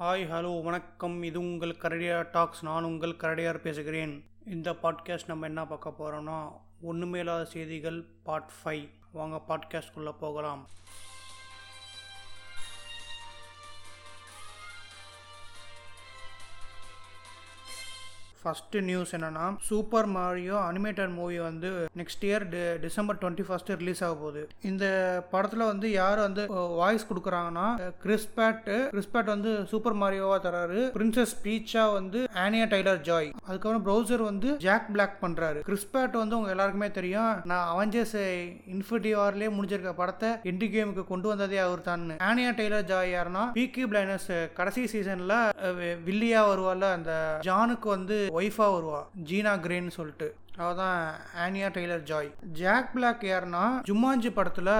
Hi hello வணக்கம். இது உங்கள் கரடியார் டாக்ஸ். நான் உங்கள் கரடியார் பேசுகிறேன். இந்த பாட்காஸ்ட் நம்ம என்ன பார்க்க போகிறோம்னா ஒன்றுமே இல்லாத செய்திகள் பார்ட் ஃபைவ் வாங்க பாட்காஸ்ட்குள்ளே போகலாம். ஃபஸ்ட்டு நியூஸ் என்னன்னா சூப்பர் மாரியோ அனிமேட்டட் மூவி வந்து next year December twenty first release ஆக போகுது. இந்த படத்தில் வந்து யார் வந்து வாய்ஸ் கொடுக்குறாங்கன்னா கிறிஸ்பேட் கிறிஸ்பேட் வந்து சூப்பர் மாரியோவாக தராரு பிரின்சஸ் பீச்சா வந்து ஆனியா டைலர் ஜாய் அதுக்கப்புறம் ப்ரௌசர் வந்து ஜாக் பிளாக் பண்ணுறாரு கிறிஸ்பேட் வந்து உங்கள் எல்லாருக்குமே தெரியும். நான் அவஞ்சர்ஸ் இன்ஃபினிட்டி வார்லேயே முடிஞ்சிருக்க படத்தை எண்டு கேமுக்கு கொண்டு வந்ததே அவர் தான். ஆனியா டெய்லர் ஜாய் யாருன்னா பீக்கி பிளைனஸ் கடைசி சீசனில் வில்லியா வருவால அந்த ஜானுக்கு வந்து ஒய்ஃபாக வருவா. ஜீனா கிரேன்னு சொல்லிட்டு. அவதான் Anya Taylor Joy. Jack Black யாருன்னா ஜும்மாஞ்சி படத்தில்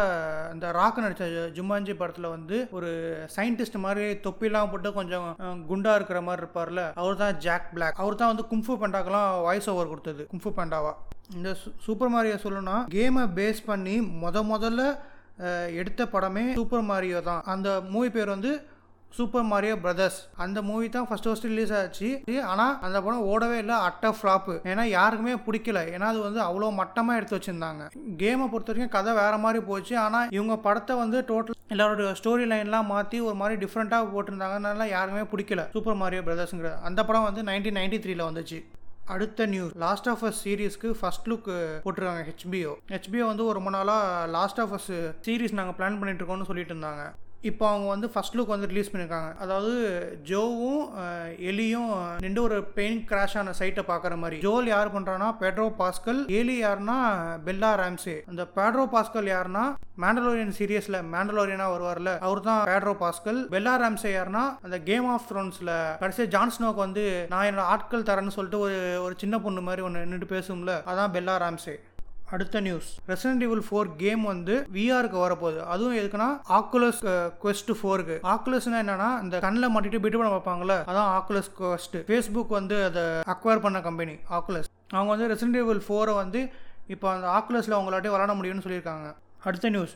இந்த ராக் நடித்த ஜும்மாஞ்சி படத்தில் வந்து ஒரு சயின்டிஸ்ட் மாதிரி தொப்பிலாம் போட்டு கொஞ்சம் குண்டா இருக்கிற மாதிரி இருப்பார்ல அவர் தான் ஜாக் பிளாக். அவர் தான் வந்து கும்ஃபு பண்டாக்கெல்லாம் வாய்ஸ் ஓவர் கொடுத்தது கும்ஃபு பண்டாவா. இந்த சூப்பர் மாரியோ சொல்லணும்னா கேமை பேஸ் பண்ணி முத முதல்ல எடுத்த படமே சூப்பர் மாரியோ தான். அந்த மூவி பேர் வந்து சூப்பர் மாரியோ பிரதர்ஸ் அந்த மூவி தான் ஃபர்ஸ்ட் ஃபர்ஸ்ட் ரிலீஸ் ஆச்சு. ஆனால் அந்த படம் ஓடவே இல்லை அட்ட ஃப்ளாப்பு ஏன்னா யாருக்குமே பிடிக்கல. ஏன்னா அது வந்து அவ்வளோ மட்டமாக எடுத்து வச்சுருந்தாங்க. கேமை பொறுத்த வரைக்கும் கதை வேற மாதிரி போச்சு. ஆனால் இவங்க படத்தை வந்து டோட்டல் எல்லாரோட ஸ்டோரி லைன்லாம் மாற்றி ஒரு மாதிரி டிஃப்ரெண்ட்டாக போட்டிருந்தாங்கனால யாருக்குமே பிடிக்கல சூப்பர் மாரியோ பிரதர்ஸுங்கிற அந்த படம் வந்து நைன்டீன் நைன்டி த்ரீல வந்துச்சு. அடுத்த நியூஸ் லாஸ்ட் ஆஃப் அஸ் சீரீஸ்க்கு ஃபர்ஸ்ட் லுக் போட்டிருக்காங்க ஹெச்பிஓ ஹெச்பிஓ வந்து ஒரு ரொம்ப நாளாக லாஸ்ட் ஆஃப் அஸ் சீரீஸ் நாங்கள் பிளான் பண்ணிட்டு இருக்கோம்னு சொல்லிட்டு இருந்தாங்க. இப்போ அவங்க வந்து ஃபஸ்ட் லுக் வந்து ரிலீஸ் பண்ணியிருக்காங்க அதாவது ஜோவும் எலியும் நின்று ஒரு பெயின் கிராஷ் ஆன சைட்டை பார்க்குற மாதிரி. ஜோல் யார் பண்ணுறான்னா பெட்ரோ பாஸ்கல் எலி யாருன்னா பெல்லா ராம்சே அந்த பேட்ரோ பாஸ்கல் யாருன்னா மேண்டலோரியன் சீரியஸில் மேண்டலோரியனாக வருவார்ல அவர் தான் பேட்ரோ பாஸ்கல் பெல்லா ராம்சே யாருன்னா அந்த கேம் ஆஃப் த்ரோன்ஸில் கடைசியாக ஜான்ஸ்னோக்கு வந்து நான் என்னோட ஆட்கள் தரேன்னு சொல்லிட்டு ஒரு ஒரு சின்ன பொண்ணு மாதிரி ஒன்று நின்று பேசும்ல அதான் பெல்லா ராம்சே அடுத்த news resident evil four game வந்து விஆருக்கு வரப்போகுது. அதுவும் எதுக்குன்னா ஆக்குலஸ் கொஸ்ட் ஃபோருக்கு ஆக்குலஸ்னா என்னன்னா இந்த கண்ணில் மாட்டிட்டு பிட்டு பண்ண பார்ப்பாங்களே அதான் ஆக்குலஸ் கொஸ்ட் ஃபேஸ்புக் வந்து அதை அக்வயர் பண்ண கம்பெனி ஆக்குலஸ் அவங்க வந்து ரெசிடென்ட் இவல் ஃபோரை வந்து இப்போ அந்த ஆக்குலஸில் அவங்களாட்டே விளாட முடியும்னு சொல்லியிருக்காங்க. அடுத்த நியூஸ்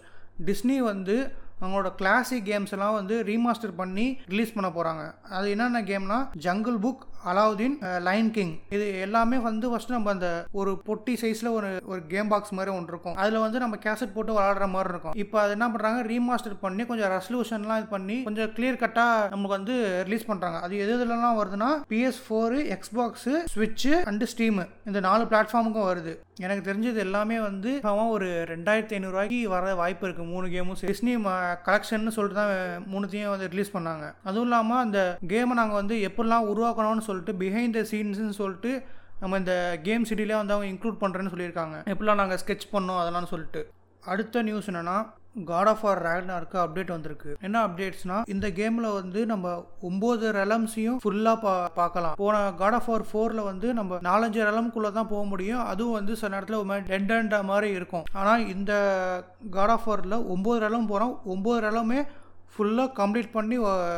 டிஸ்னி வந்து அவங்களோட கிளாசிக் கேம்ஸ் எல்லாம் வந்து ரீமாஸ்டர் பண்ணி ரிலீஸ் பண்ண போகிறாங்க அது என்னென்ன கேம்னா jungle book Aladdin Lion King இது எல்லாமே வந்து ஃபர்ஸ்ட் நம்ம அந்த ஒரு பொட்டி சைஸில் ஒரு ஒரு கேம் பாக்ஸ் மாதிரி ஒன்று இருக்கும். அதில் வந்து நம்ம கேசட் போட்டு விளாடுற மாதிரி இருக்கும். இப்போ அது என்ன பண்ணுறாங்க ரீமாஸ்டர் பண்ணி கொஞ்சம் ரெசல்யூஷன்லாம் இது பண்ணி கொஞ்சம் கிளியர் கட்டாக நமக்கு வந்து ரிலீஸ் பண்ணுறாங்க அது எது எதுலலாம் வருதுன்னா பிஎஸ் ஃபோரு எக்ஸ்பாக்ஸு ஸ்விட்ச் அண்டு ஸ்டீம் இந்த நாலு பிளாட்ஃபார்முக்கும் வருது. எனக்கு தெரிஞ்சது எல்லாமே வந்து அவன் ஒரு ரெண்டாயிரத்தி ஐநூறுரூவாய்க்கு வர வாய்ப்பு இருக்குது மூணு கேமும் டிஸ்னி கலெக்ஷன் சொல்லிட்டு தான் மூணுத்தையும் வந்து ரிலீஸ் பண்ணாங்க. அதுவும் இல்லாமல் அந்த கேமை நாங்கள் வந்து எப்படிலாம் உருவாக்கணும்னு சொல்லி சொல்லிட்டு பிஹைண்ட் த சீன்ஸ்னு சொல்லிட்டு நம்ம இந்த கேம் சிட்டிலே வந்து அவங்க இன்க்ளூட் பண்ணுறேன்னு சொல்லியிருக்காங்க. எப்படிலாம் நாங்கள் ஸ்கெட்ச் பண்ணோம் அதெல்லாம் சொல்லிட்டு. அடுத்த நியூஸ் என்னென்னா காட் ஆஃப் ஆர் ரேக்னாருக்கு அப்டேட் வந்திருக்கு. என்ன அப்டேட்ஸ்னா இந்த கேமில் வந்து நம்ம ஒம்பது ரெலம்ஸையும் ஃபுல்லாக பா பார்க்கலாம். போன காட் ஆஃப் ஆர் ஃபோரில் வந்து நம்ம நாலஞ்சு ரெலம்குள்ளே தான் போக முடியும். அதுவும் வந்து சில நேரத்தில் ஒரு மாதிரி டெண்டா மாதிரி இருக்கும். ஆனால் இந்த காட் ஆஃப் ஆரில் ஒம்பது ரெலம் போகிறோம் ஒம்பது ரெலமே ஃபுல்லாக கம்ப்ளீட் பண்ணி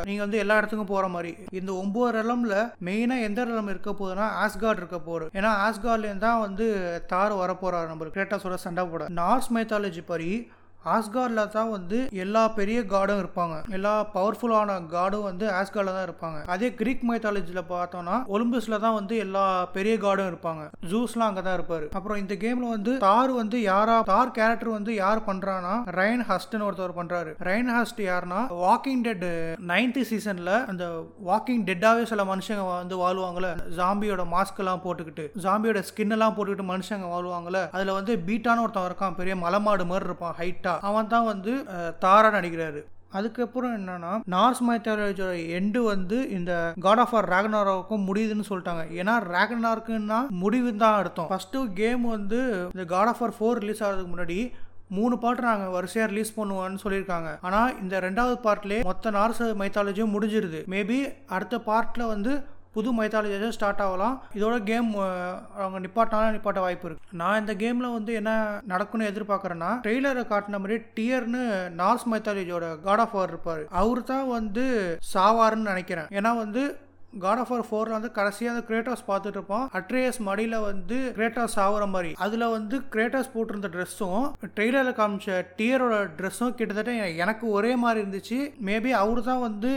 நீங்கள் வந்து எல்லா இடத்துக்கும் போகிற மாதிரி. இந்த ஒம்பது ரெலமில் மெயினாக எந்த ரெலம் இருக்க போகுதுன்னா ஆஸ்கார்ட் இருக்க போகுது. ஏன்னா ஆஸ்கார்ட்லேருந்து தான் வந்து தார் வரப்போகிறார் நம்ம கிரேட்டாஸோட சண்டை போட. நார்ஸ் மைத்தாலஜி படி ஆஸ்கார்டில் தான் வந்து எல்லா பெரிய காடும் இருப்பாங்க. எல்லா பவர்ஃபுல்லான காடும் வந்து ஆஸ்கார்டில் தான் இருப்பாங்க. அதே கிரீக் மைத்தாலஜியில் பார்த்தோம்னா ஒலிம்பஸில் தான் வந்து எல்லா பெரிய காடும் இருப்பாங்க. ஜூஸ்லாம் அங்கே தான் இருப்பாரு. அப்புறம் இந்த கேமில் வந்து தார் வந்து யாரா தார் கேரக்டர் வந்து யார் பண்ணுறான்னா ரைன் ஹஸ்ட்னு ஒருத்தவர் பண்ணுறாரு ரைன் ஹஸ்ட் யாருன்னா வாக்கிங் டெட் நைன்த் சீசனில் அந்த வாக்கிங் டெட்டாகவே சில மனுஷங்க வந்து வாழ்வாங்கல்ல. ஜாம்பியோட மாஸ்க் எல்லாம் போட்டுக்கிட்டு ஜாம்பியோட ஸ்கின் எல்லாம் போட்டுக்கிட்டு மனுஷங்க வாழ்வாங்கல்ல. அதில் வந்து பீட்டான ஒருத்தன் இருக்கான். பெரிய மலைமாடு மாதிரி இருப்பான். ஹைட்டா அவன் தான் வந்து தாரா நடிக்கிறாரு. அதுக்கப்புறம் என்னன்னா நார்ஸ் மைத்தாலஜியோட எண்டு வந்து இந்த காட் ஆஃப் ஆர் ரேகனாரோக்கும் முடியுதுன்னு சொல்லிட்டாங்க. ஏன்னா ரேகனார்க்குன்னா முடிவு தான் அர்த்தம். ஃபர்ஸ்ட் கேம் வந்து இந்த God of War four release ஆகிறதுக்கு முன்னாடி மூணு பாட்டு நாங்கள் வரிசையாக ரிலீஸ் பண்ணுவோம்னு சொல்லியிருக்காங்க. ஆனால் இந்த ரெண்டாவது பார்ட்லேயே மொத்த நார்ஸ் மைத்தாலஜியும் முடிஞ்சிருது. மேபி அடுத்த பார்ட்டில் வந்து புது மைத்தாலஜியாக ஸ்டார்ட் ஆகலாம். இதோட கேம் அவங்க நிப்பாட்டினாலும் நிப்பாட்ட வாய்ப்பு இருக்கு. நான் இந்த கேமில் வந்து என்ன நடக்கும்னு எதிர்பார்க்குறேன்னா ட்ரெய்லரை காட்டின மாதிரி டியர்னு நார்ஸ் மைத்தாலஜியோட காட் ஆஃப் வார் இருப்பார். அவர் தான் வந்து சாவாருன்னு நினைக்கிறேன். ஏன்னா வந்து காட் ஆஃப் ஆர் ஃபோரில் வந்து கடைசியாக அந்த கிரேட்டாஸ் பார்த்துட்டு இருப்போம் அட்ரேயஸ் மடியில் வந்து கிரேட்டாஸ் ஆகுற மாதிரி. அதில் வந்து கிரேட்டாஸ் போட்டிருந்த ட்ரெஸ்ஸும் ட்ரெய்லரில் காமிச்ச டியரோட ட்ரெஸ்ஸும் கிட்டத்தட்ட எனக்கு ஒரே மாதிரி இருந்துச்சு. மேபி அவரு தான் வந்து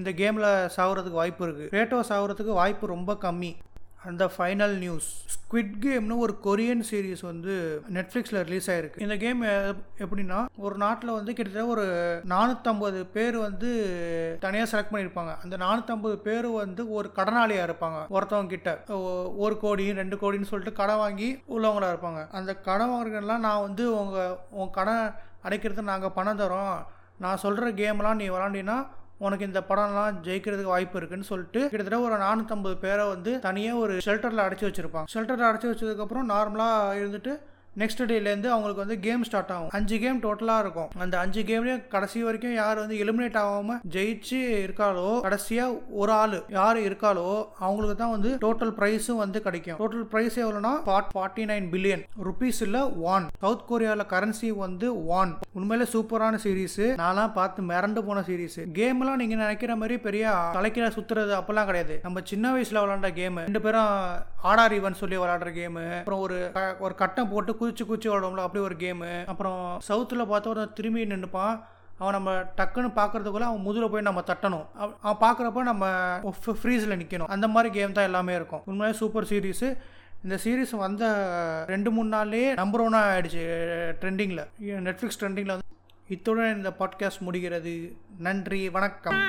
இந்த கேமில் சாகுறதுக்கு வாய்ப்பு இருக்குது கிரேட்டோஸ் ஆகுறதுக்கு வாய்ப்பு ரொம்ப கம்மி. அந்த ஃபைனல் நியூஸ் ஸ்குவிட் கேம்னு ஒரு கொரியன் சீரீஸ் வந்து நெட்ஃப்ளிக்ஸில் ரிலீஸ் ஆயிருக்கு. இந்த கேம் எப்படின்னா ஒரு நாட்டில் வந்து கிட்டத்தட்ட ஒரு நானூற்றம்பது பேர் வந்து தனியாக செலக்ட் பண்ணியிருப்பாங்க அந்த நானூற்றம்பது பேர் வந்து ஒரு கடனாளியாக இருப்பாங்க. ஒருத்தவங்க கிட்ட ஒரு கோடி ரெண்டு கோடின்னு சொல்லிட்டு கடன் வாங்கி உள்ளவங்களா இருப்பாங்க. அந்த கடன் வாங்குறதுலாம் நான் வந்து உங்கள் உங்கள் கடன் அடைக்கிறதுக்கு நாங்கள் பணம் தரோம். நான் சொல்கிற கேம்லாம் நீ விளாண்டினா உனக்கு இந்த படம்லாம் ஜெயிக்கிறதுக்கு வாய்ப்பு இருக்குன்னு சொல்லிட்டு கிட்டத்தட்ட ஒரு நானூற்றம்பது பேரை வந்து தனியாக ஒரு ஷெல்டரில் அடைச்சி வச்சிருப்பாங்க. ஷெல்டரில் அடைச்சி வச்சதுக்கப்புறம் நார்மலாக இருந்துட்டு நெக்ஸ்ட் டேலேருந்து அவங்களுக்கு வந்து கேம் ஸ்டார்ட் ஆகும். அஞ்சு கேம் டோட்டலாக இருக்கும். அந்த அஞ்சு கேம்லேயும் கடைசி வரைக்கும் யார் வந்து எலிமினேட் ஆகாம ஜெயிச்சு இருக்காளோ கடைசியாக ஒரு ஆள் யார் இருக்காளோ அவங்களுக்கு தான் வந்து டோட்டல் ப்ரைஸும் வந்து கிடைக்கும். டோட்டல் ப்ரைஸ் எவ்வளோனா ஃபார்ட்டி நைன் பில்லியன் ருபீஸ் இல்லை வான் சவுத் கொரியாவில் கரன்சி வந்து வான் உண்மையிலே சூப்பரான சீரீஸ் நான்லாம் பார்த்து மிரண்டு போன சீரீஸ் கேம்லாம் நீங்கள் நினைக்கிற மாதிரி பெரிய தலைக்கில சுற்றுறது அப்பெல்லாம் கிடையாது. நம்ம சின்ன வயசில் விளாண்ட கேமு ரெண்டு பேரும் ஆடார் ஈவன் சொல்லி விளாடுற கேமு அப்புறம் ஒரு ஒரு கட்டம் போட்டு குதிச்சு குதிச்சு விளாடுவோம்ல அப்படி ஒரு கேமு அப்புறம் சவுத்தில் பார்த்தா ஒரு திரும்பி நின்றுப்பான் அவன் நம்ம டக்குன்னு பார்க்குறதுக்குள்ளே அவன் முதுல போய் நம்ம தட்டணும். அவன் பார்க்குறப்ப நம்ம ஃப்ரீஸில் நிற்கணும் அந்த மாதிரி கேம் தான் எல்லாமே இருக்கும். உண்மையாக சூப்பர் சீரீஸு இந்த சீரீஸ் வந்த ரெண்டு மூணு நாள்லேயே நம்பர் ஒன்னாக ஆகிடுச்சு ட்ரெண்டிங்கில் நெட்ஃப்ளிக்ஸ் ட்ரெண்டிங்கில் வந்து இத்துடன் இந்த பாட்காஸ்ட் முடிகிறது. நன்றி வணக்கம்.